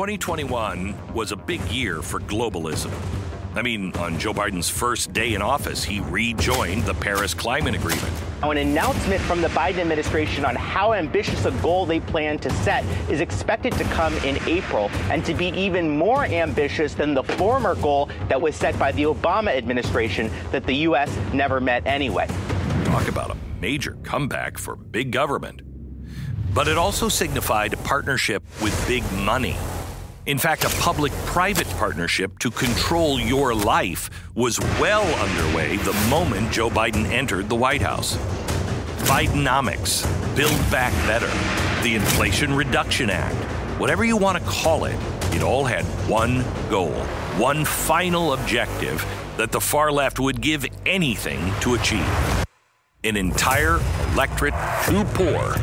2021 was a big year for globalism. I mean, on Joe Biden's first day in office, he rejoined the Paris Climate Agreement. An announcement from the Biden administration on how ambitious a goal they plan to set is expected to come in April and to be even more ambitious than the former goal that was set by the Obama administration that the U.S. never met anyway. Talk about a major comeback for big government. But it also signified a partnership with big money. In fact, a public private partnership to control your life was well underway the moment Joe Biden entered the White House. Bidenomics, Build Back Better, the Inflation Reduction Act, whatever you want to call it, it all had one goal, one final objective that the far left would give anything to achieve. An entire electorate too poor,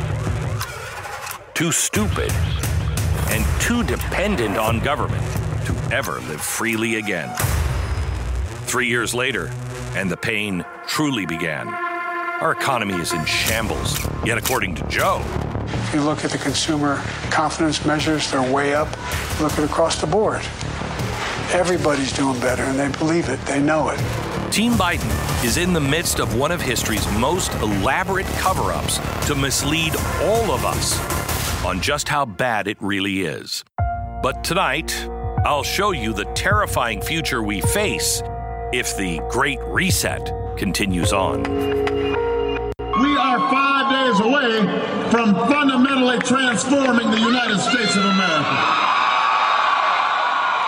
too stupid, and too dependent on government to ever live freely again. Three years later, and the pain truly began. Our economy is in shambles, yet, according to Joe, if you look at the consumer confidence measures, they're way up. Look at across the board. Everybody's doing better, and they believe it, they know it. Team Biden is in the midst of one of history's most elaborate cover ups to mislead all of us on just how bad it really is. But tonight, I'll show you the terrifying future we face if the Great Reset continues on. We are five days away from fundamentally transforming the United States of America.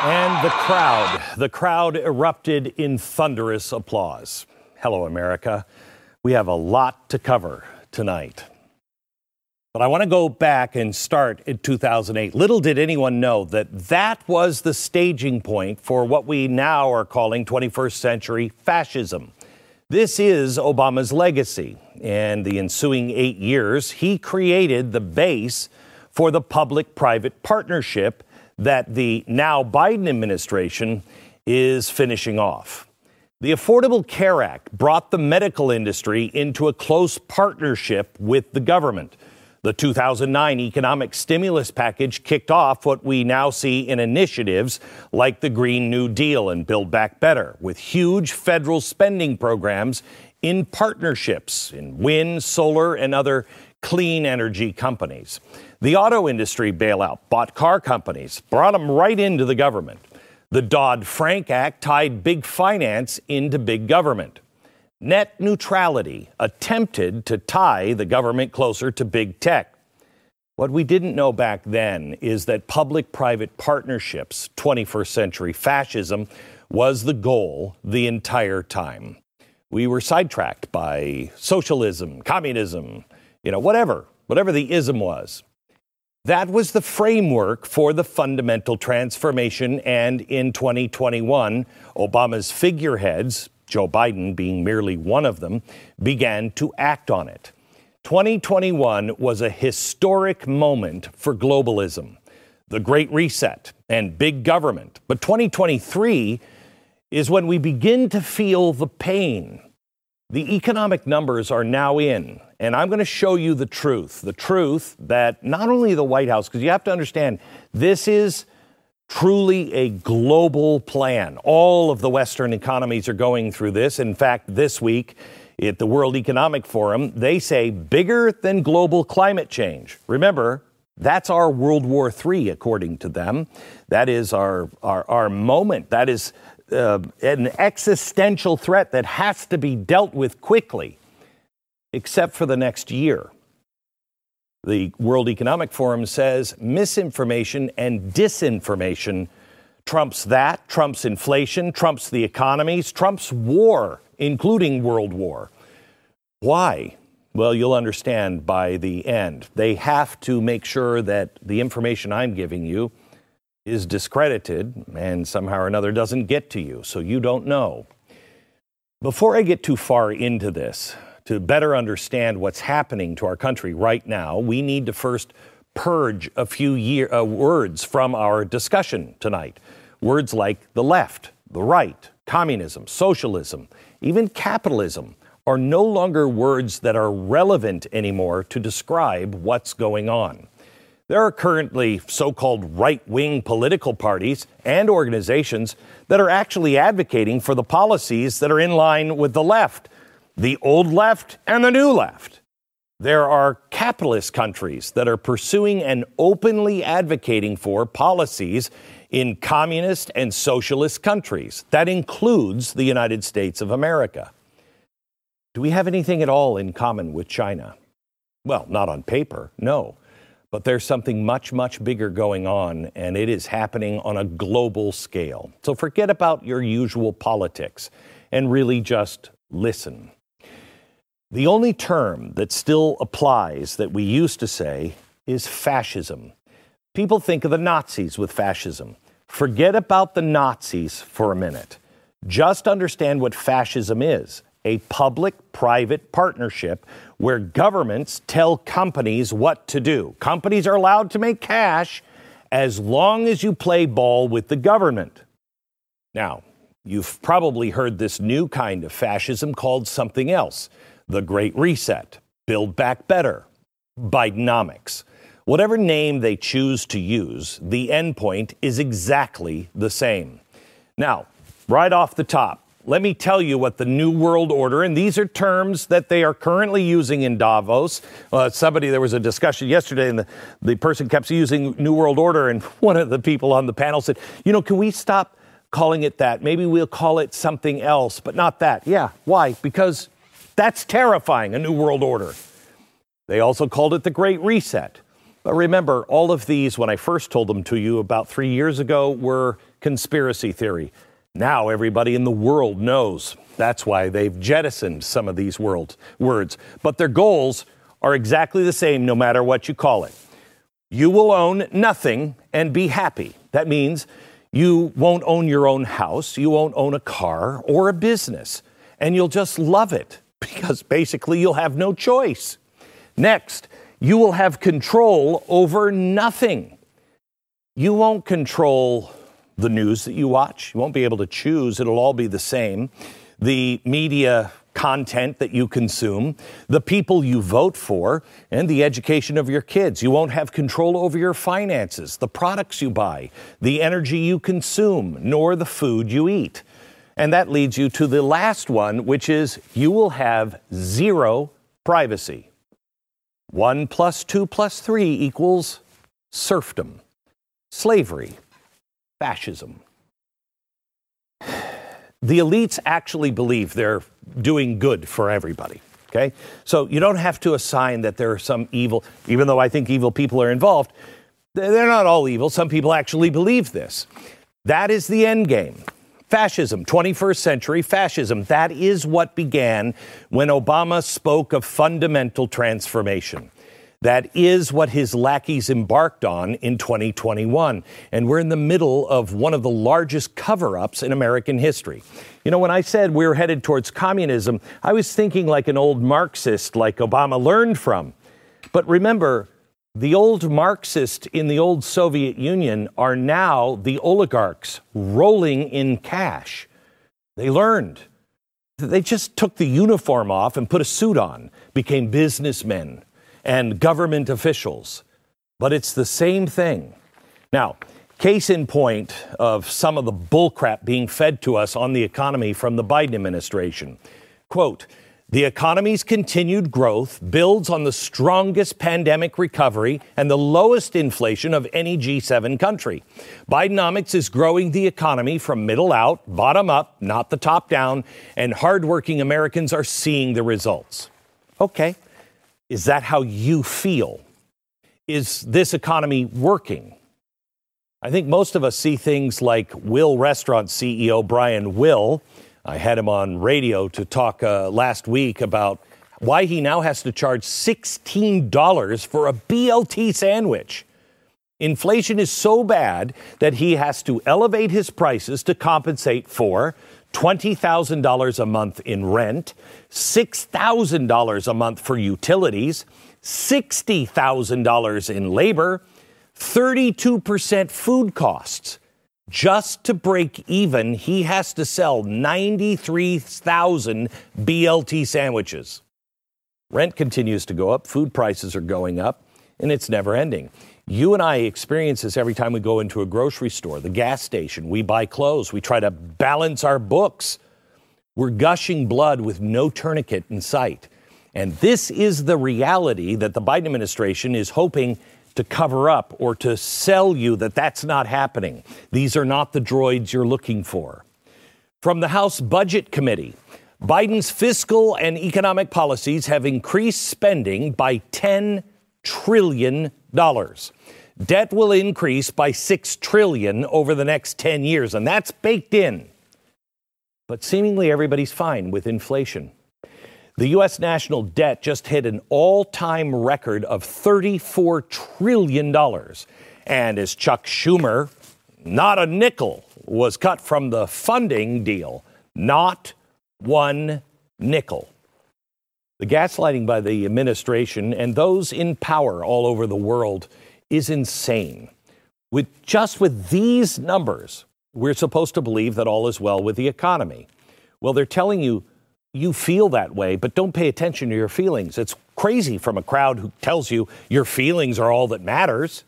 And the crowd, the crowd erupted in thunderous applause. Hello, America. We have a lot to cover tonight. But I want to go back and start in 2008. Little did anyone know that that was the staging point for what we now are calling 21st century fascism. This is Obama's legacy. And the ensuing eight years, he created the base for the public private partnership that the now Biden administration is finishing off. The Affordable Care Act brought the medical industry into a close partnership with the government. The 2009 economic stimulus package kicked off what we now see in initiatives like the Green New Deal and Build Back Better, with huge federal spending programs in partnerships in wind, solar, and other clean energy companies. The auto industry bailout bought car companies, brought them right into the government. The Dodd Frank Act tied big finance into big government. Net neutrality attempted to tie the government closer to big tech. What we didn't know back then is that public private partnerships, 21st century fascism, was the goal the entire time. We were sidetracked by socialism, communism, you know, whatever, whatever the ism was. That was the framework for the fundamental transformation, and in 2021, Obama's figureheads, Joe Biden being merely one of them, began to act on it. 2021 was a historic moment for globalism, the Great Reset, and big government. But 2023 is when we begin to feel the pain. The economic numbers are now in, and I'm going to show you the truth. The truth that not only the White House, because you have to understand, this is truly a global plan. All of the Western economies are going through this. In fact, this week at the World Economic Forum, they say bigger than global climate change. Remember, that's our World War III, according to them. That is our, our, our moment. That is uh, an existential threat that has to be dealt with quickly, except for the next year. The World Economic Forum says misinformation and disinformation trumps that, trumps inflation, trumps the economies, trumps war, including world war. Why? Well, you'll understand by the end. They have to make sure that the information I'm giving you is discredited and somehow or another doesn't get to you, so you don't know. Before I get too far into this, to better understand what's happening to our country right now, we need to first purge a few year, uh, words from our discussion tonight. Words like the left, the right, communism, socialism, even capitalism are no longer words that are relevant anymore to describe what's going on. There are currently so called right wing political parties and organizations that are actually advocating for the policies that are in line with the left, the old left and the new left. There are capitalist countries that are pursuing and openly advocating for policies in communist and socialist countries. That includes the United States of America. Do we have anything at all in common with China? Well, not on paper, no. But there's something much, much bigger going on, and it is happening on a global scale. So forget about your usual politics and really just listen. The only term that still applies that we used to say is fascism. People think of the Nazis with fascism. Forget about the Nazis for a minute. Just understand what fascism is a public private partnership where governments tell companies what to do. Companies are allowed to make cash as long as you play ball with the government. Now, you've probably heard this new kind of fascism called something else the Great Reset, Build Back Better, Bidenomics. Whatever name they choose to use, the endpoint is exactly the same. Now, right off the top, let me tell you what the New World Order, and these are terms that they are currently using in Davos. Uh, somebody, there was a discussion yesterday, and the, the person kept using New World Order, and one of the people on the panel said, You know, can we stop calling it that? Maybe we'll call it something else, but not that. Yeah. Why? Because that's terrifying, a New World Order. They also called it the Great Reset. But remember, all of these, when I first told them to you about three years ago, were conspiracy theory. Now everybody in the world knows. That's why they've jettisoned some of these world, words. But their goals are exactly the same no matter what you call it. You will own nothing and be happy. That means you won't own your own house, you won't own a car or a business, and you'll just love it because basically you'll have no choice. Next, you will have control over nothing. You won't control the news that you watch. You won't be able to choose, it'll all be the same. The media content that you consume, the people you vote for, and the education of your kids. You won't have control over your finances, the products you buy, the energy you consume, nor the food you eat. And that leads you to the last one, which is you will have zero privacy. One plus two plus three equals serfdom, slavery, fascism. The elites actually believe they're doing good for everybody. Okay? So you don't have to assign that there are some evil, even though I think evil people are involved. They're not all evil. Some people actually believe this. That is the end game. Fascism, 21st century fascism. That is what began when Obama spoke of fundamental transformation. That is what his lackeys embarked on in 2021. And we're in the middle of one of the largest cover ups in American history. You know, when I said we we're headed towards communism, I was thinking like an old Marxist like Obama learned from. But remember, the old Marxists in the old Soviet Union are now the oligarchs rolling in cash. They learned. They just took the uniform off and put a suit on, became businessmen and government officials. But it's the same thing. Now, case in point of some of the bullcrap being fed to us on the economy from the Biden administration. Quote, the economy's continued growth builds on the strongest pandemic recovery and the lowest inflation of any G7 country. Bidenomics is growing the economy from middle out, bottom up, not the top down, and hardworking Americans are seeing the results. Okay, is that how you feel? Is this economy working? I think most of us see things like Will Restaurant CEO Brian Will. I had him on radio to talk uh, last week about why he now has to charge $16 for a BLT sandwich. Inflation is so bad that he has to elevate his prices to compensate for $20,000 a month in rent, $6,000 a month for utilities, $60,000 in labor, 32% food costs. Just to break even, he has to sell 93,000 BLT sandwiches. Rent continues to go up, food prices are going up, and it's never ending. You and I experience this every time we go into a grocery store, the gas station, we buy clothes, we try to balance our books. We're gushing blood with no tourniquet in sight. And this is the reality that the Biden administration is hoping to cover up or to sell you that that's not happening. These are not the droids you're looking for. From the House Budget Committee, Biden's fiscal and economic policies have increased spending by $10 trillion. Debt will increase by 6 trillion over the next 10 years and that's baked in. But seemingly everybody's fine with inflation. The US national debt just hit an all-time record of 34 trillion dollars. And as Chuck Schumer, not a nickel was cut from the funding deal, not one nickel. The gaslighting by the administration and those in power all over the world is insane. With just with these numbers, we're supposed to believe that all is well with the economy. Well, they're telling you you feel that way, but don't pay attention to your feelings. It's crazy from a crowd who tells you your feelings are all that matters.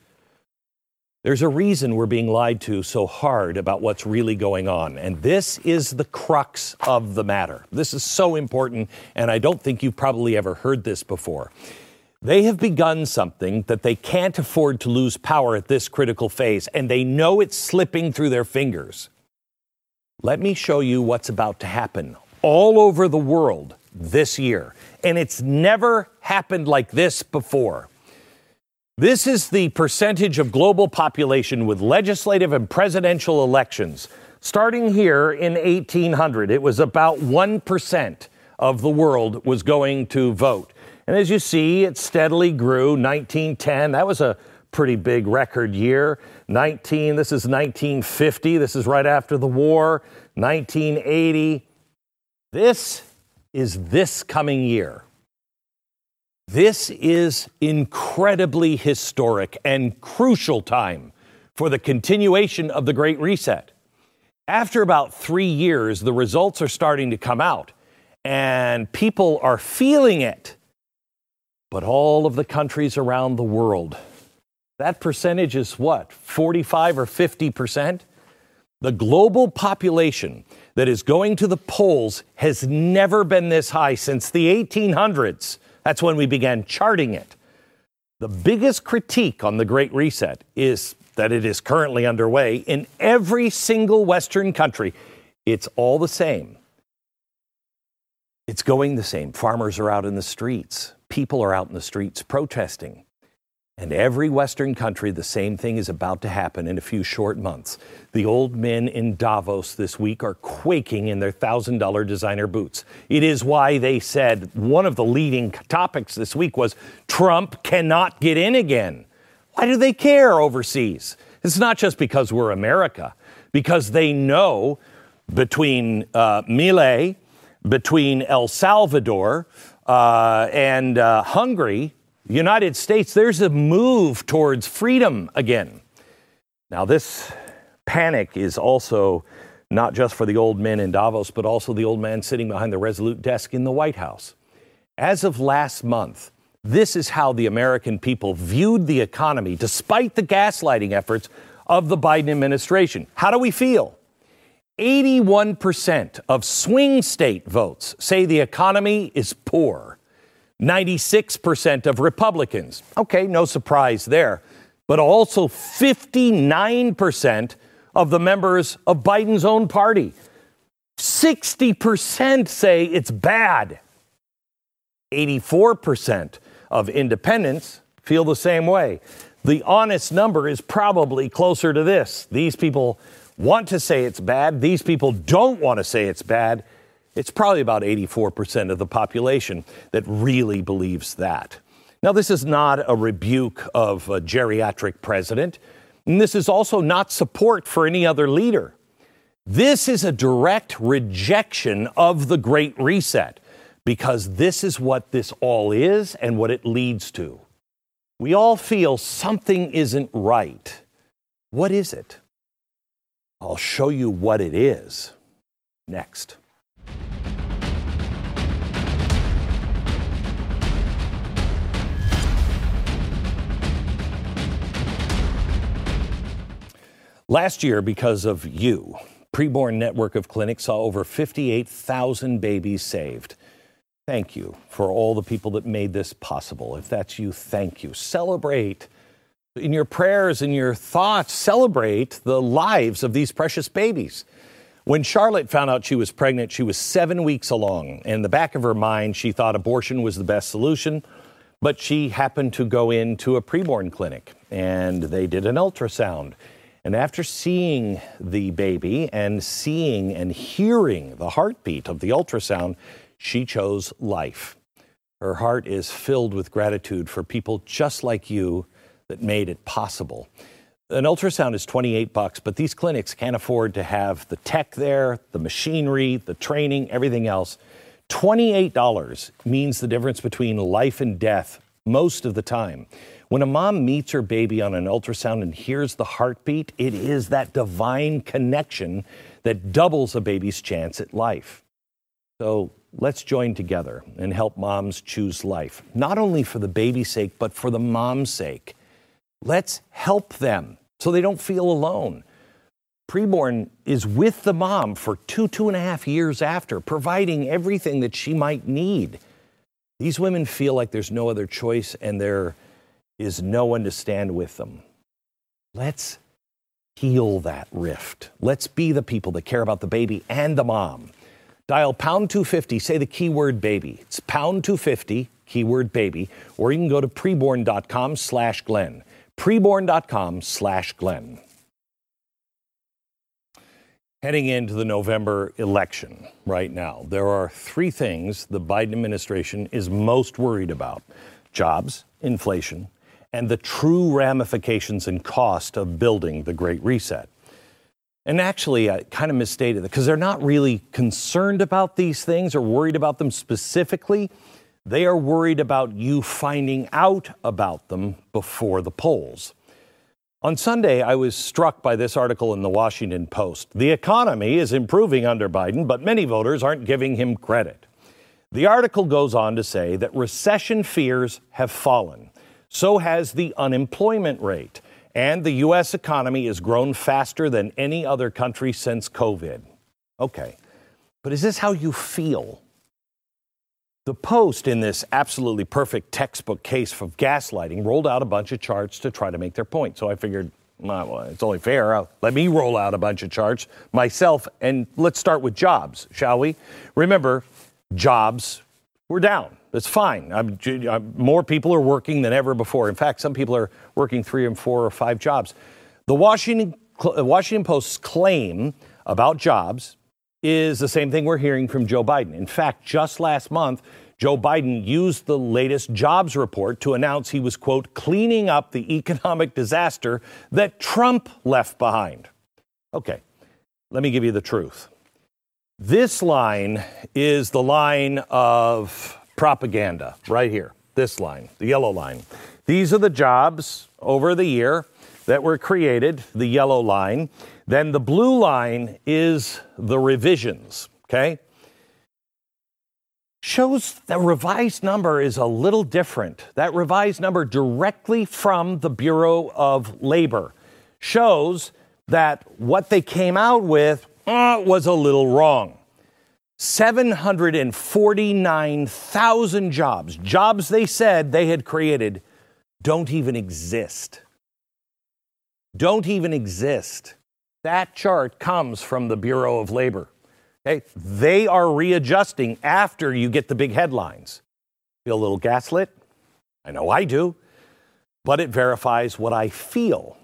There's a reason we're being lied to so hard about what's really going on. And this is the crux of the matter. This is so important, and I don't think you've probably ever heard this before. They have begun something that they can't afford to lose power at this critical phase, and they know it's slipping through their fingers. Let me show you what's about to happen all over the world this year. And it's never happened like this before. This is the percentage of global population with legislative and presidential elections. Starting here in 1800, it was about 1% of the world was going to vote. And as you see, it steadily grew. 1910, that was a pretty big record year. 19, this is 1950, this is right after the war. 1980, this is this coming year. This is incredibly historic and crucial time for the continuation of the Great Reset. After about three years, the results are starting to come out and people are feeling it. But all of the countries around the world, that percentage is what, 45 or 50 percent? The global population that is going to the polls has never been this high since the 1800s. That's when we began charting it. The biggest critique on the Great Reset is that it is currently underway in every single Western country. It's all the same. It's going the same. Farmers are out in the streets. People are out in the streets protesting. And every Western country, the same thing is about to happen in a few short months. The old men in Davos this week are quaking in their $1,000 designer boots. It is why they said one of the leading topics this week was Trump cannot get in again. Why do they care overseas? It's not just because we're America, because they know between uh, between El Salvador, uh, and uh, Hungary, United States, there's a move towards freedom again. Now, this panic is also not just for the old men in Davos, but also the old man sitting behind the Resolute desk in the White House. As of last month, this is how the American people viewed the economy despite the gaslighting efforts of the Biden administration. How do we feel? 81% of swing state votes say the economy is poor. 96% of Republicans. Okay, no surprise there. But also 59% of the members of Biden's own party. 60% say it's bad. 84% of independents feel the same way. The honest number is probably closer to this. These people want to say it's bad, these people don't want to say it's bad, it's probably about 84% of the population that really believes that. Now, this is not a rebuke of a geriatric president, and this is also not support for any other leader. This is a direct rejection of the Great Reset because this is what this all is and what it leads to. We all feel something isn't right. What is it? I'll show you what it is next. Last year, because of you, Preborn Network of Clinics saw over 58,000 babies saved. Thank you for all the people that made this possible. If that's you, thank you. Celebrate in your prayers and your thoughts, celebrate the lives of these precious babies. When Charlotte found out she was pregnant, she was seven weeks along. In the back of her mind, she thought abortion was the best solution, but she happened to go into a preborn clinic and they did an ultrasound. And after seeing the baby and seeing and hearing the heartbeat of the ultrasound, she chose life. Her heart is filled with gratitude for people just like you that made it possible. An ultrasound is 28 bucks, but these clinics can't afford to have the tech there, the machinery, the training, everything else. $28 means the difference between life and death most of the time. When a mom meets her baby on an ultrasound and hears the heartbeat, it is that divine connection that doubles a baby's chance at life. So let's join together and help moms choose life, not only for the baby's sake, but for the mom's sake. Let's help them so they don't feel alone. Preborn is with the mom for two, two and a half years after, providing everything that she might need. These women feel like there's no other choice and they're is no one to stand with them. Let's heal that rift. Let's be the people that care about the baby and the mom. Dial pound 250, say the keyword baby. It's pound 250, keyword baby, or you can go to preborn.com slash Glenn. Preborn.com slash Glenn. Heading into the November election right now, there are three things the Biden administration is most worried about jobs, inflation, and the true ramifications and cost of building the Great Reset. And actually, I kind of misstated it because they're not really concerned about these things or worried about them specifically. They are worried about you finding out about them before the polls. On Sunday, I was struck by this article in the Washington Post. The economy is improving under Biden, but many voters aren't giving him credit. The article goes on to say that recession fears have fallen. So has the unemployment rate. And the U.S. economy has grown faster than any other country since COVID. Okay, but is this how you feel? The Post, in this absolutely perfect textbook case of gaslighting, rolled out a bunch of charts to try to make their point. So I figured, well, it's only fair. I'll, let me roll out a bunch of charts myself, and let's start with jobs, shall we? Remember, jobs were down. That's fine. I'm, I'm, uh, more people are working than ever before. In fact, some people are working three and four or five jobs. The Washington, uh, Washington Post's claim about jobs is the same thing we're hearing from Joe Biden. In fact, just last month, Joe Biden used the latest jobs report to announce he was, quote, cleaning up the economic disaster that Trump left behind. Okay, let me give you the truth. This line is the line of propaganda right here, this line, the yellow line. These are the jobs over the year that were created, the yellow line. Then the blue line is the revisions, okay? Shows the revised number is a little different. That revised number directly from the Bureau of Labor shows that what they came out with uh, was a little wrong. 749,000 jobs, jobs they said they had created, don't even exist. Don't even exist. That chart comes from the Bureau of Labor. Okay? They are readjusting after you get the big headlines. Feel a little gaslit? I know I do. But it verifies what I feel.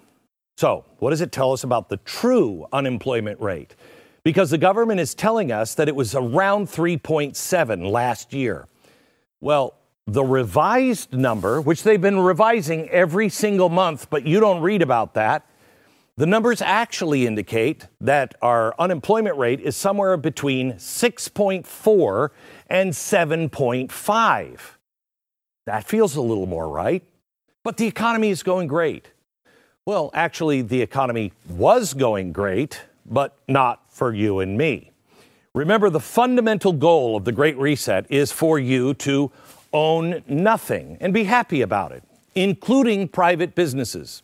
So, what does it tell us about the true unemployment rate? Because the government is telling us that it was around 3.7 last year. Well, the revised number, which they've been revising every single month, but you don't read about that, the numbers actually indicate that our unemployment rate is somewhere between 6.4 and 7.5. That feels a little more right. But the economy is going great. Well, actually, the economy was going great, but not for you and me. Remember, the fundamental goal of the Great Reset is for you to own nothing and be happy about it, including private businesses.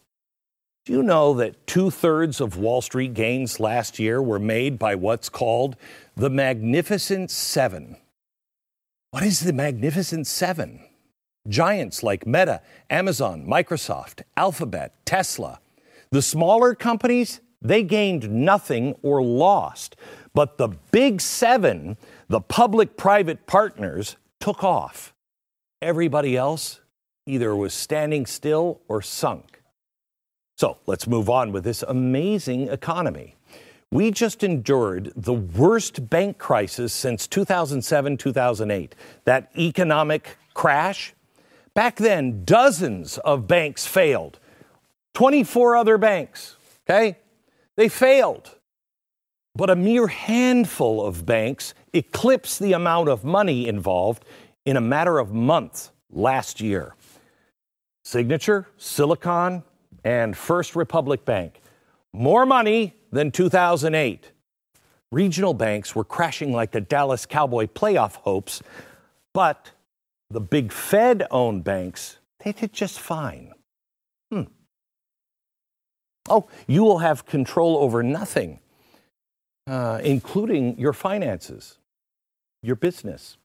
Do you know that two thirds of Wall Street gains last year were made by what's called the Magnificent Seven? What is the Magnificent Seven? Giants like Meta, Amazon, Microsoft, Alphabet, Tesla. The smaller companies, they gained nothing or lost. But the big seven, the public private partners, took off. Everybody else either was standing still or sunk. So let's move on with this amazing economy. We just endured the worst bank crisis since 2007 2008. That economic crash. Back then, dozens of banks failed. 24 other banks, okay? They failed. But a mere handful of banks eclipsed the amount of money involved in a matter of months last year. Signature, Silicon, and First Republic Bank. More money than 2008. Regional banks were crashing like the Dallas Cowboy playoff hopes, but the big Fed owned banks, they did just fine. Oh, you will have control over nothing, uh, including your finances, your business.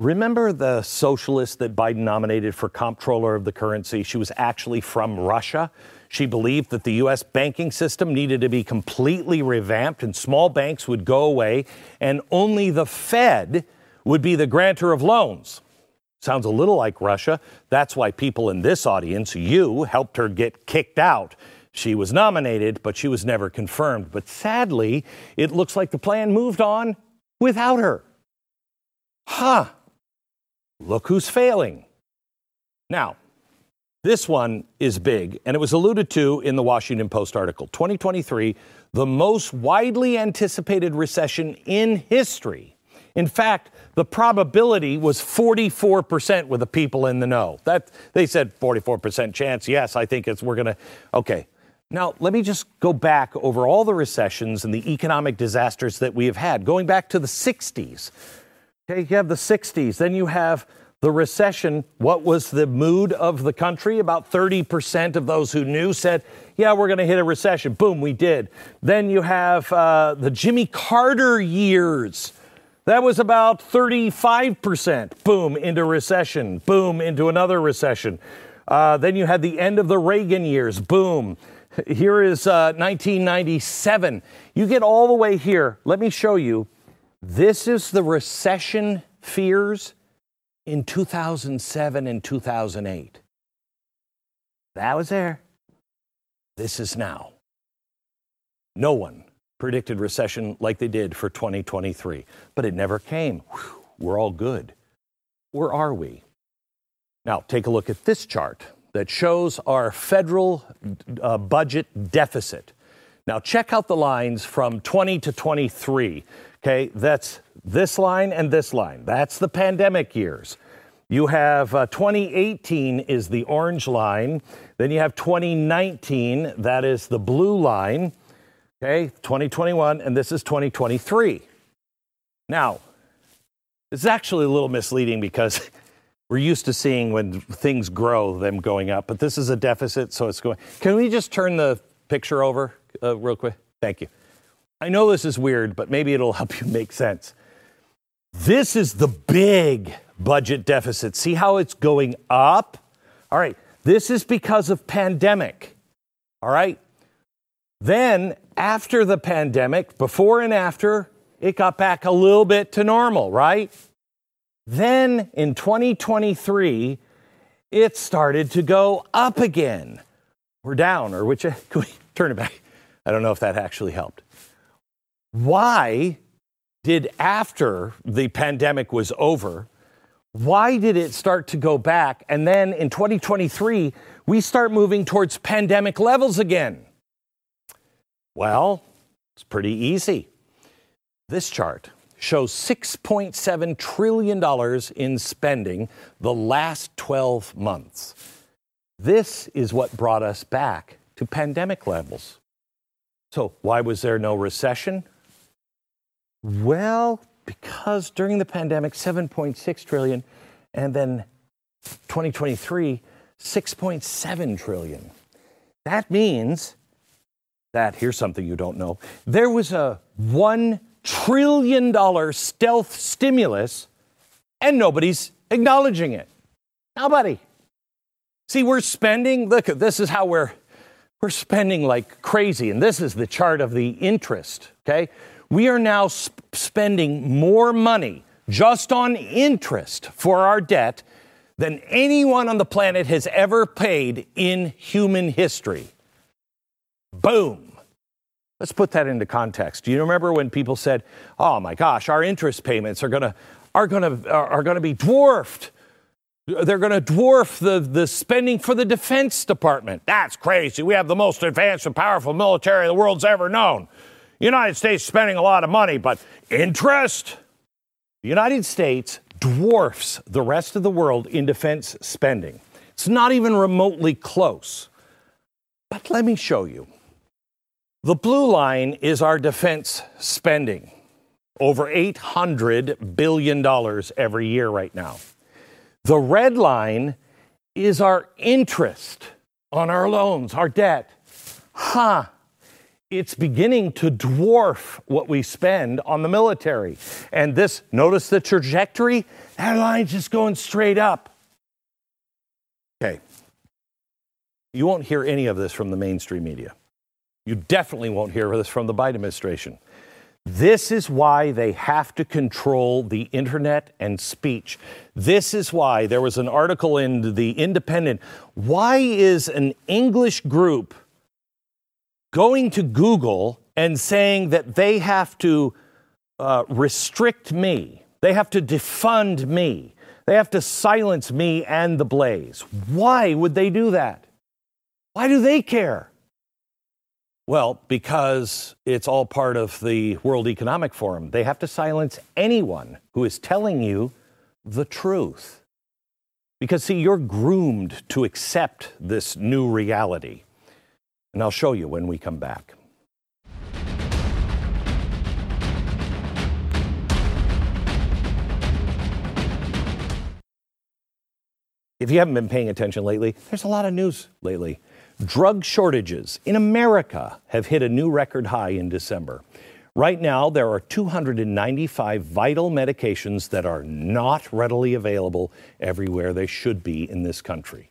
Remember the socialist that Biden nominated for comptroller of the currency? She was actually from Russia. She believed that the U.S. banking system needed to be completely revamped and small banks would go away, and only the Fed would be the grantor of loans. Sounds a little like Russia. That's why people in this audience, you, helped her get kicked out. She was nominated, but she was never confirmed. But sadly, it looks like the plan moved on without her. Huh. Look who's failing. Now, this one is big, and it was alluded to in the Washington Post article. 2023, the most widely anticipated recession in history. In fact, the probability was 44% with the people in the know. That they said 44% chance. Yes, I think it's we're going to Okay. Now, let me just go back over all the recessions and the economic disasters that we have had, going back to the 60s. Okay, you have the 60s. Then you have the recession. What was the mood of the country? About 30% of those who knew said, yeah, we're going to hit a recession. Boom, we did. Then you have uh, the Jimmy Carter years. That was about 35%. Boom, into recession. Boom, into another recession. Uh, then you had the end of the Reagan years. Boom. Here is uh, 1997. You get all the way here. Let me show you this is the recession fears in 2007 and 2008. That was there. This is now. No one predicted recession like they did for 2023, but it never came. Whew, we're all good. Where are we? Now, take a look at this chart that shows our federal uh, budget deficit. Now, check out the lines from 20 to 23. Okay, that's this line and this line. That's the pandemic years. You have uh, 2018 is the orange line. Then you have 2019, that is the blue line. Okay, 2021, and this is 2023. Now, it's actually a little misleading because we're used to seeing when things grow, them going up, but this is a deficit, so it's going. Can we just turn the picture over uh, real quick? Thank you. I know this is weird, but maybe it'll help you make sense. This is the big budget deficit. See how it's going up? All right. This is because of pandemic. All right. Then after the pandemic, before and after, it got back a little bit to normal, right? Then in 2023, it started to go up again. We're down, or which, can we turn it back? I don't know if that actually helped. Why did, after the pandemic was over, why did it start to go back? And then in 2023, we start moving towards pandemic levels again. Well, it's pretty easy. This chart shows $6.7 trillion in spending the last 12 months. This is what brought us back to pandemic levels. So, why was there no recession? Well, because during the pandemic, 7.6 trillion, and then 2023, 6.7 trillion. That means that, here's something you don't know, there was a $1 trillion stealth stimulus and nobody's acknowledging it. Nobody. See, we're spending, look, this is how we're, we're spending like crazy. And this is the chart of the interest, okay? We are now sp- spending more money just on interest for our debt than anyone on the planet has ever paid in human history. Boom. Let's put that into context. Do you remember when people said, "Oh my gosh, our interest payments are going to are going to are going to be dwarfed. They're going to dwarf the the spending for the defense department." That's crazy. We have the most advanced and powerful military the world's ever known. United States spending a lot of money, but interest? The United States dwarfs the rest of the world in defense spending. It's not even remotely close. But let me show you. The blue line is our defense spending, over $800 billion every year right now. The red line is our interest on our loans, our debt. Huh it's beginning to dwarf what we spend on the military. And this, notice the trajectory? That line's just going straight up. Okay. You won't hear any of this from the mainstream media. You definitely won't hear this from the Biden administration. This is why they have to control the internet and speech. This is why there was an article in The Independent. Why is an English group going to Google and saying that they have to uh, restrict me, they have to defund me, they have to silence me and the blaze. Why would they do that? Why do they care? Well, because it's all part of the World Economic Forum. They have to silence anyone who is telling you the truth. Because, see, you're groomed to accept this new reality. And I'll show you when we come back. If you haven't been paying attention lately, there's a lot of news lately. Drug shortages in America have hit a new record high in December. Right now, there are 295 vital medications that are not readily available everywhere they should be in this country.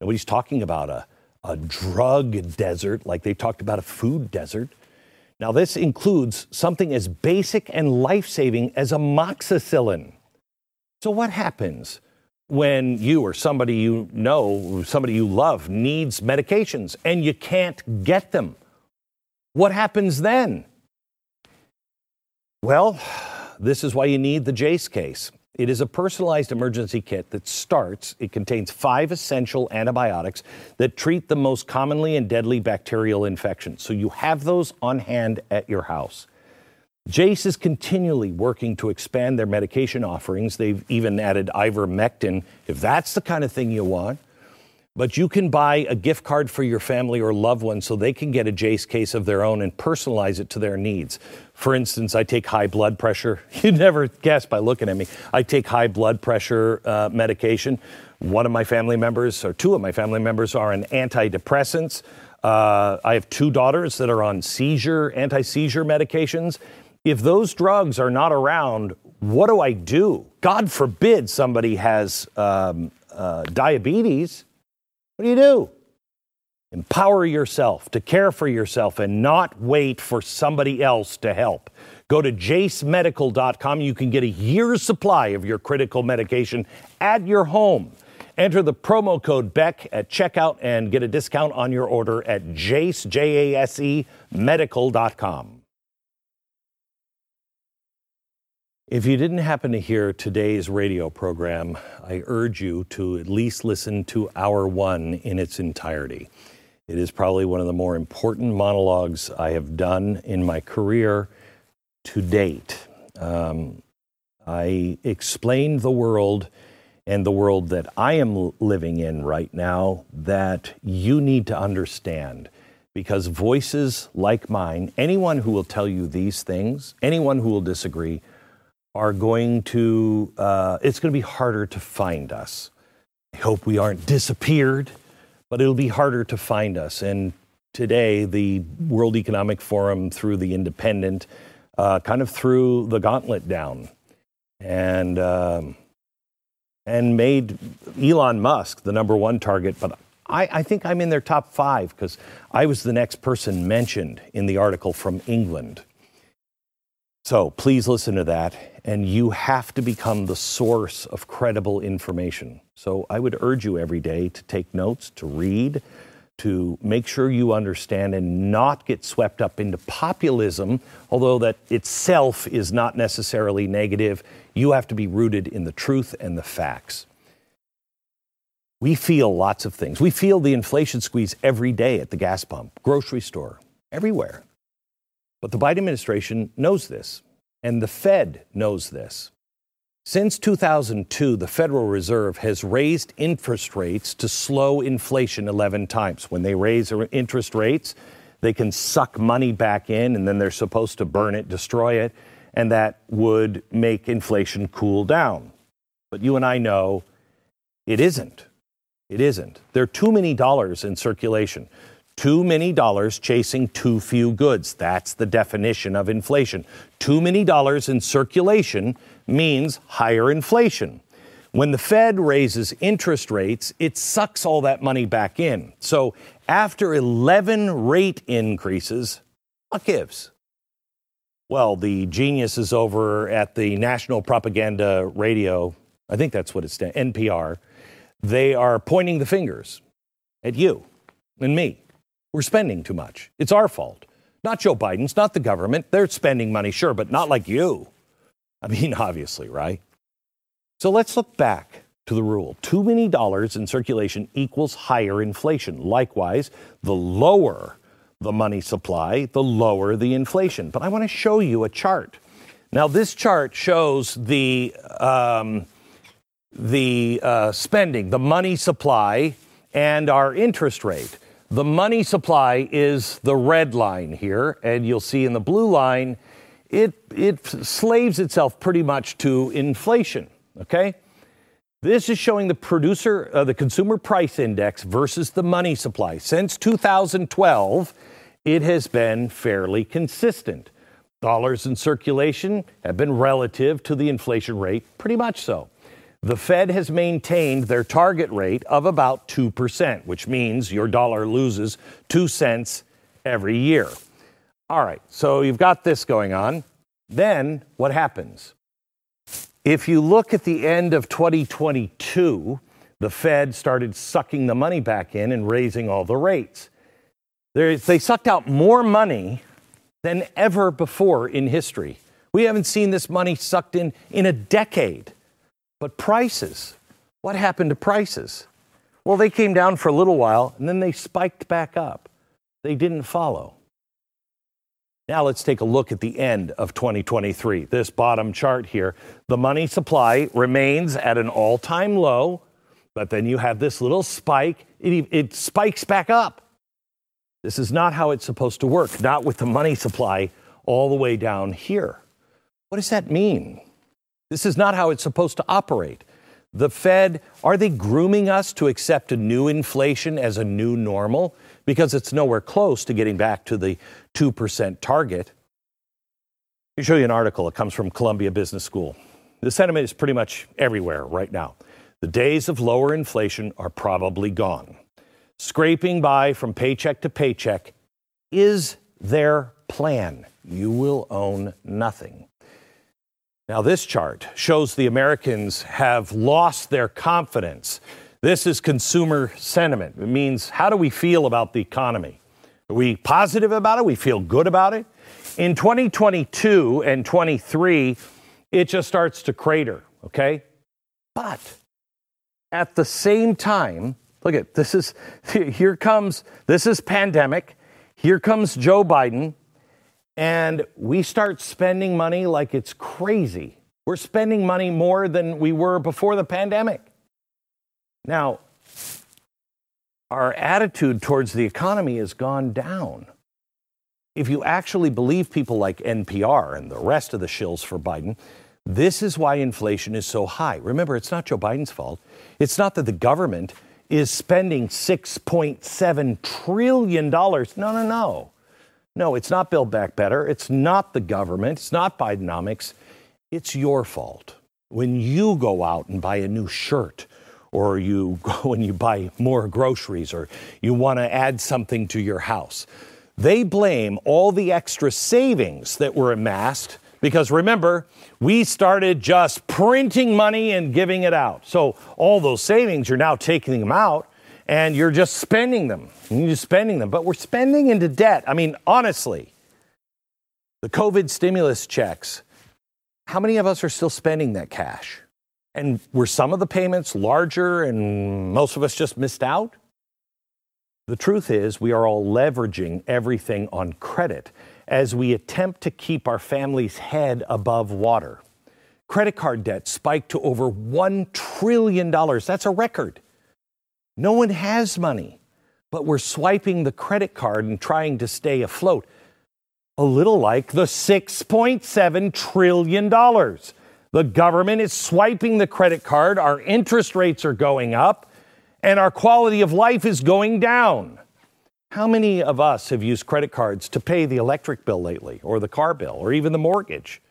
Nobody's talking about a a drug desert, like they talked about a food desert. Now, this includes something as basic and life saving as amoxicillin. So, what happens when you or somebody you know, somebody you love, needs medications and you can't get them? What happens then? Well, this is why you need the Jase case. It is a personalized emergency kit that starts, it contains five essential antibiotics that treat the most commonly and deadly bacterial infections. So you have those on hand at your house. Jase is continually working to expand their medication offerings. They've even added ivermectin, if that's the kind of thing you want. But you can buy a gift card for your family or loved one so they can get a Jase case of their own and personalize it to their needs. For instance, I take high blood pressure. You'd never guess by looking at me. I take high blood pressure uh, medication. One of my family members, or two of my family members, are on antidepressants. Uh, I have two daughters that are on seizure, anti seizure medications. If those drugs are not around, what do I do? God forbid somebody has um, uh, diabetes. What do you do? Empower yourself to care for yourself and not wait for somebody else to help. Go to jasemedical.com. You can get a year's supply of your critical medication at your home. Enter the promo code BECK at checkout and get a discount on your order at jase, J-A-S-E, medical.com. If you didn't happen to hear today's radio program, I urge you to at least listen to Hour One in its entirety. It is probably one of the more important monologues I have done in my career to date. Um, I explained the world and the world that I am living in right now that you need to understand. Because voices like mine, anyone who will tell you these things, anyone who will disagree, are going to, uh, it's going to be harder to find us. I hope we aren't disappeared but it'll be harder to find us. And today, the World Economic Forum, through the Independent, uh, kind of threw the gauntlet down and um, and made Elon Musk the number one target. But I, I think I'm in their top five because I was the next person mentioned in the article from England. So please listen to that, and you have to become the source of credible information. So I would urge you every day to take notes, to read, to make sure you understand and not get swept up into populism, although that itself is not necessarily negative. You have to be rooted in the truth and the facts. We feel lots of things. We feel the inflation squeeze every day at the gas pump, grocery store, everywhere. But the Biden administration knows this, and the Fed knows this. Since 2002, the Federal Reserve has raised interest rates to slow inflation 11 times. When they raise interest rates, they can suck money back in and then they're supposed to burn it, destroy it, and that would make inflation cool down. But you and I know it isn't. It isn't. There are too many dollars in circulation. Too many dollars chasing too few goods. That's the definition of inflation. Too many dollars in circulation means higher inflation. When the Fed raises interest rates, it sucks all that money back in. So after 11 rate increases, what gives? Well, the geniuses over at the National Propaganda Radio, I think that's what it's NPR, they are pointing the fingers at you and me. We're spending too much. It's our fault. Not Joe Biden's, not the government. They're spending money, sure, but not like you. I mean, obviously, right? So let's look back to the rule. Too many dollars in circulation equals higher inflation. Likewise, the lower the money supply, the lower the inflation. But I want to show you a chart. Now, this chart shows the, um, the uh, spending, the money supply, and our interest rate. The money supply is the red line here, and you'll see in the blue line it, it slaves itself pretty much to inflation, okay? This is showing the producer, uh, the consumer price index versus the money supply. Since 2012, it has been fairly consistent. Dollars in circulation have been relative to the inflation rate, pretty much so. The Fed has maintained their target rate of about 2%, which means your dollar loses 2 cents every year. All right, so you've got this going on. Then what happens? If you look at the end of 2022, the Fed started sucking the money back in and raising all the rates. They sucked out more money than ever before in history. We haven't seen this money sucked in in a decade. But prices, what happened to prices? Well, they came down for a little while and then they spiked back up. They didn't follow. Now let's take a look at the end of 2023. This bottom chart here, the money supply remains at an all time low, but then you have this little spike. It, it, spikes back up. This is not how it's supposed to work, not with the money supply all the way down here. What does that mean? This is not how it's supposed to operate. The Fed, are they grooming us to accept a new inflation as a new normal? Because it's nowhere close to getting back to the 2% target. Let me show you an article. It comes from Columbia Business School. The sentiment is pretty much everywhere right now. The days of lower inflation are probably gone. Scraping by from paycheck to paycheck is their plan. You will own nothing. Now, this chart shows the Americans have lost their confidence. This is consumer sentiment. It means how do we feel about the economy? Are we positive about it? We feel good about it? In 2022 and 23, it just starts to crater, okay? But at the same time, look at this is here comes this is pandemic. Here comes Joe Biden and we start spending money like it's crazy. We're spending money more than we were before the pandemic. Now, our attitude towards the economy has gone down. If you actually believe people like NPR and the rest of the shills for Biden, this is why inflation is so high. Remember, it's not Joe Biden's fault. It's not that the government is spending $6.7 trillion. No, no, no. No, it's not Build Back Better. It's not the government. It's not Bidenomics. It's your fault. When you go out and buy a new shirt, or you go and you buy more groceries, or you want to add something to your house, they blame all the extra savings that were amassed because remember, we started just printing money and giving it out. So all those savings, you're now taking them out and you're just spending them. You're just spending them. But we're spending into debt. I mean, honestly, the COVID stimulus checks, how many of us are still spending that cash? And were some of the payments larger and most of us just missed out? The truth is, we are all leveraging everything on credit as we attempt to keep our family's head above water. Credit card debt spiked to over $1 trillion. That's a record. No one has money, but we're swiping the credit card and trying to stay afloat. A little like the $6.7 trillion. The government is swiping the credit card, our interest rates are going up, and our quality of life is going down. How many of us have used credit cards to pay the electric bill lately, or the car bill, or even the mortgage?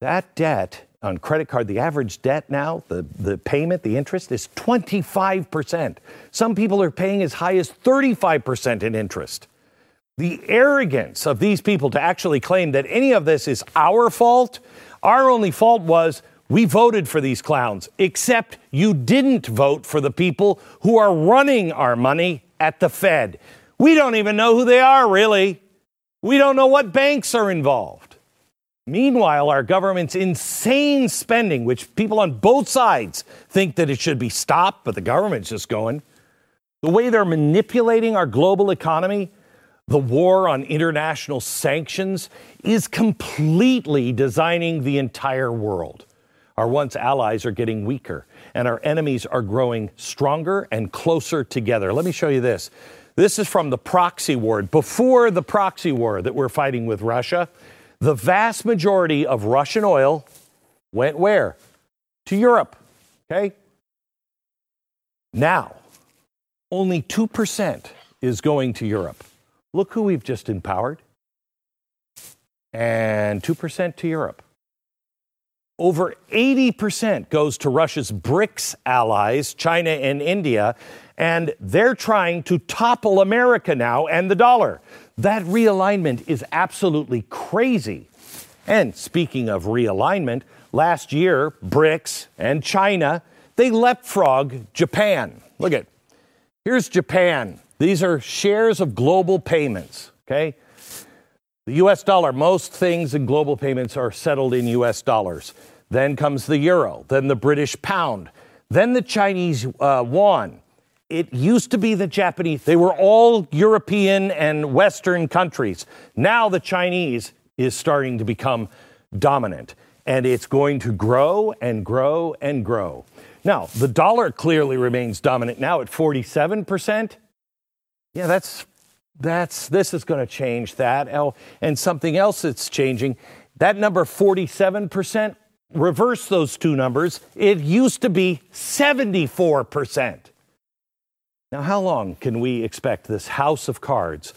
That debt on credit card, the average debt now, the, the payment, the interest is 25%. Some people are paying as high as 35% in interest. The arrogance of these people to actually claim that any of this is our fault, our only fault was we voted for these clowns, except you didn't vote for the people who are running our money at the Fed. We don't even know who they are, really. We don't know what banks are involved. Meanwhile, our government's insane spending, which people on both sides think that it should be stopped, but the government's just going. The way they're manipulating our global economy, the war on international sanctions, is completely designing the entire world. Our once allies are getting weaker, and our enemies are growing stronger and closer together. Let me show you this. This is from the proxy war. Before the proxy war that we're fighting with Russia, the vast majority of Russian oil went where? To Europe. Okay? Now, only 2% is going to Europe. Look who we've just empowered. And 2% to Europe. Over 80% goes to Russia's BRICS allies, China and India, and they're trying to topple America now and the dollar. That realignment is absolutely crazy. And speaking of realignment, last year, BRICS and China, they leapfrog Japan. Look at here's Japan. These are shares of global payments, okay? The US dollar, most things in global payments are settled in US dollars. Then comes the euro, then the British pound, then the Chinese uh, yuan, it used to be the Japanese. They were all European and Western countries. Now the Chinese is starting to become dominant, and it's going to grow and grow and grow. Now, the dollar clearly remains dominant now at 47%. Yeah, that's that's this is going to change that. And something else that's changing. That number 47%, reverse those two numbers. It used to be 74%. Now, how long can we expect this house of cards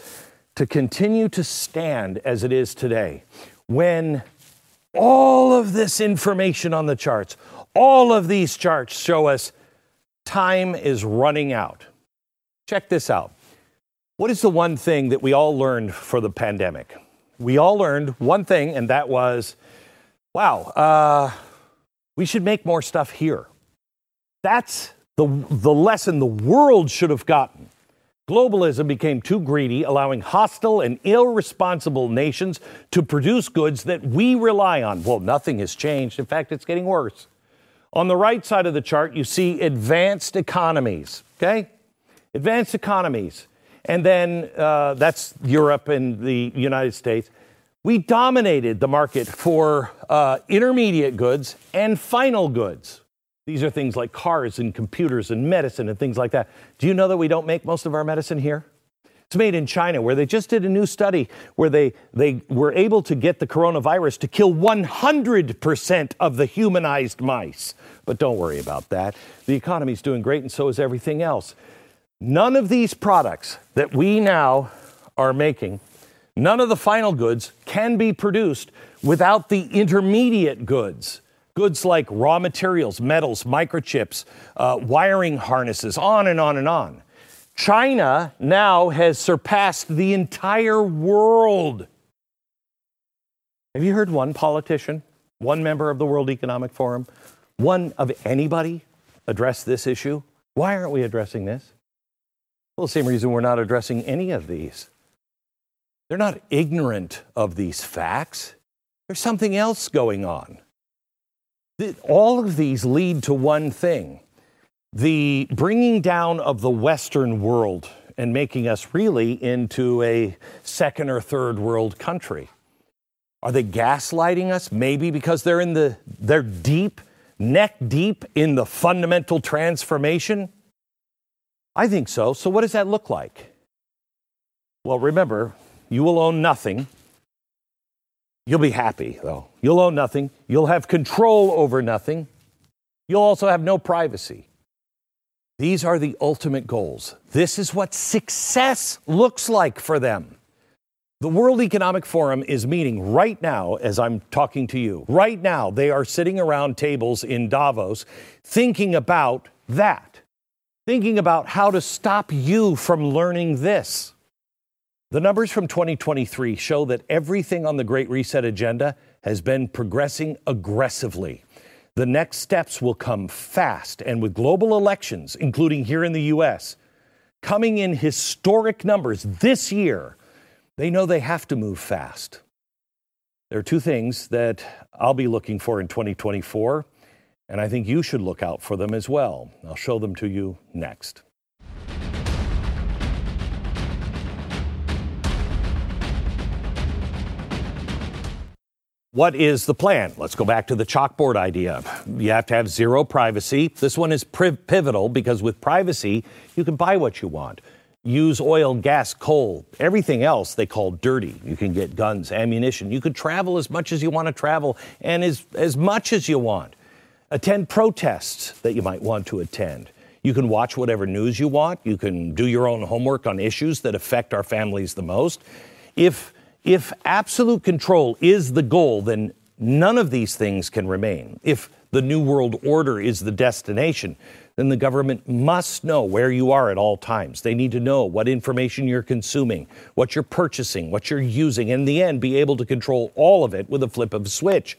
to continue to stand as it is today when all of this information on the charts, all of these charts show us time is running out? Check this out. What is the one thing that we all learned for the pandemic? We all learned one thing, and that was wow, uh, we should make more stuff here. That's the, the lesson the world should have gotten. Globalism became too greedy, allowing hostile and irresponsible nations to produce goods that we rely on. Well, nothing has changed. In fact, it's getting worse. On the right side of the chart, you see advanced economies, okay? Advanced economies. And then uh, that's Europe and the United States. We dominated the market for uh, intermediate goods and final goods. These are things like cars and computers and medicine and things like that. Do you know that we don't make most of our medicine here? It's made in China, where they just did a new study where they, they were able to get the coronavirus to kill 100% of the humanized mice. But don't worry about that. The economy's doing great, and so is everything else. None of these products that we now are making, none of the final goods can be produced without the intermediate goods. Goods like raw materials, metals, microchips, uh, wiring harnesses, on and on and on. China now has surpassed the entire world. Have you heard one politician, one member of the World Economic Forum, one of anybody address this issue? Why aren't we addressing this? Well, the same reason we're not addressing any of these. They're not ignorant of these facts. There's something else going on. All of these lead to one thing the bringing down of the Western world and making us really into a second or third world country. Are they gaslighting us? Maybe because they're in the they're deep, neck deep in the fundamental transformation? I think so. So what does that look like? Well, remember, you will own nothing. You'll be happy, though. You'll own nothing. You'll have control over nothing. You'll also have no privacy. These are the ultimate goals. This is what success looks like for them. The World Economic Forum is meeting right now as I'm talking to you. Right now, they are sitting around tables in Davos thinking about that, thinking about how to stop you from learning this. The numbers from 2023 show that everything on the Great Reset agenda has been progressing aggressively. The next steps will come fast, and with global elections, including here in the U.S., coming in historic numbers this year, they know they have to move fast. There are two things that I'll be looking for in 2024, and I think you should look out for them as well. I'll show them to you next. What is the plan? Let's go back to the chalkboard idea. You have to have zero privacy. This one is pivotal because with privacy, you can buy what you want. Use oil, gas, coal. Everything else they call dirty. You can get guns, ammunition. You could travel as much as you want to travel and as, as much as you want. Attend protests that you might want to attend. You can watch whatever news you want. You can do your own homework on issues that affect our families the most. If if absolute control is the goal, then none of these things can remain. If the New World Order is the destination, then the government must know where you are at all times. They need to know what information you're consuming, what you're purchasing, what you're using, and in the end, be able to control all of it with a flip of a switch.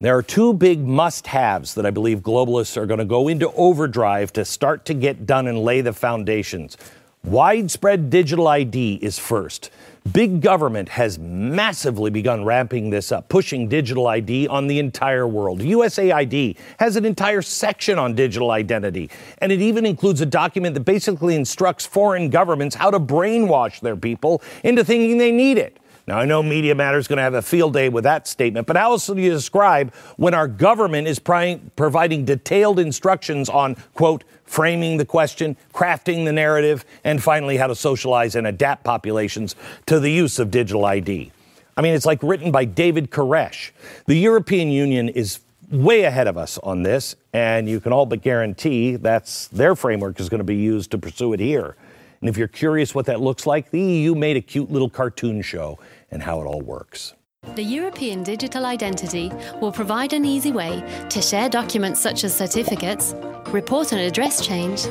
There are two big must haves that I believe globalists are going to go into overdrive to start to get done and lay the foundations. Widespread digital ID is first. Big government has massively begun ramping this up, pushing digital ID on the entire world. USAID has an entire section on digital identity, and it even includes a document that basically instructs foreign governments how to brainwash their people into thinking they need it. Now, I know Media Matters is going to have a field day with that statement, but how else do you describe when our government is providing detailed instructions on, quote, framing the question, crafting the narrative, and finally how to socialize and adapt populations to the use of digital ID? I mean, it's like written by David Koresh. The European Union is way ahead of us on this, and you can all but guarantee that's their framework is going to be used to pursue it here. And if you're curious what that looks like, the EU made a cute little cartoon show and how it all works. The European Digital Identity will provide an easy way to share documents such as certificates, report an address change,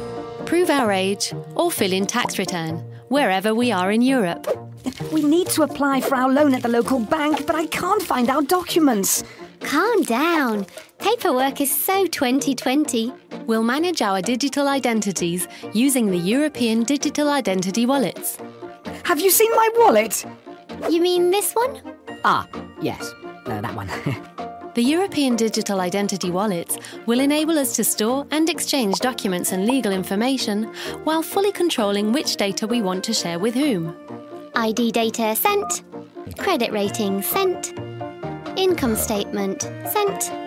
prove our age, or fill in tax return, wherever we are in Europe. We need to apply for our loan at the local bank, but I can't find our documents. Calm down. Paperwork is so 2020. We'll manage our digital identities using the European Digital Identity Wallets. Have you seen my wallet? You mean this one? Ah, yes, uh, that one. the European Digital Identity Wallets will enable us to store and exchange documents and legal information while fully controlling which data we want to share with whom. ID data sent. Credit rating sent. Income statement sent.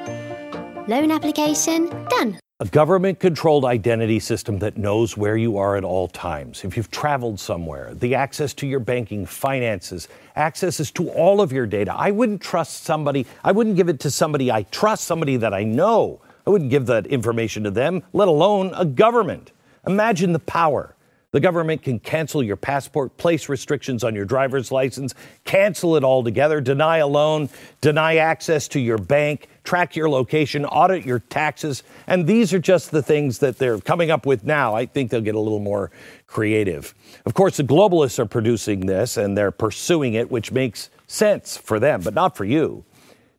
Loan application done. a government controlled identity system that knows where you are at all times. If you've traveled somewhere, the access to your banking, finances, accesses to all of your data. I wouldn't trust somebody, I wouldn't give it to somebody I trust, somebody that I know. I wouldn't give that information to them, let alone a government. Imagine the power the government can cancel your passport, place restrictions on your driver's license, cancel it altogether, deny a loan, deny access to your bank, track your location, audit your taxes. And these are just the things that they're coming up with now. I think they'll get a little more creative. Of course, the globalists are producing this and they're pursuing it, which makes sense for them, but not for you.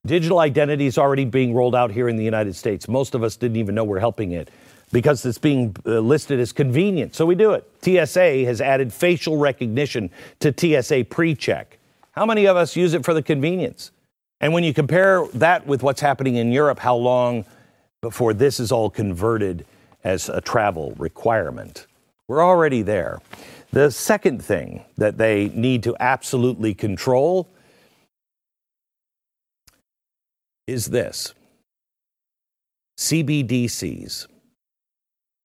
Digital identity is already being rolled out here in the United States. Most of us didn't even know we're helping it because it's being uh, listed as convenient. So we do it. TSA has added facial recognition to TSA pre check. How many of us use it for the convenience? And when you compare that with what's happening in Europe, how long before this is all converted as a travel requirement? We're already there. The second thing that they need to absolutely control is this CBDCs.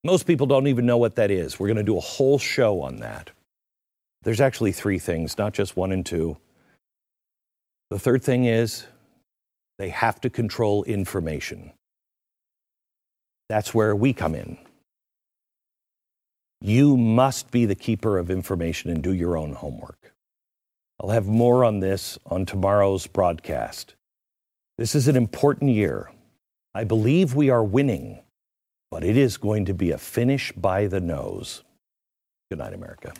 Most people don't even know what that is. We're going to do a whole show on that. There's actually three things, not just one and two. The third thing is they have to control information. That's where we come in. You must be the keeper of information and do your own homework. I'll have more on this on tomorrow's broadcast. This is an important year. I believe we are winning but it is going to be a finish by the nose. Good night, America.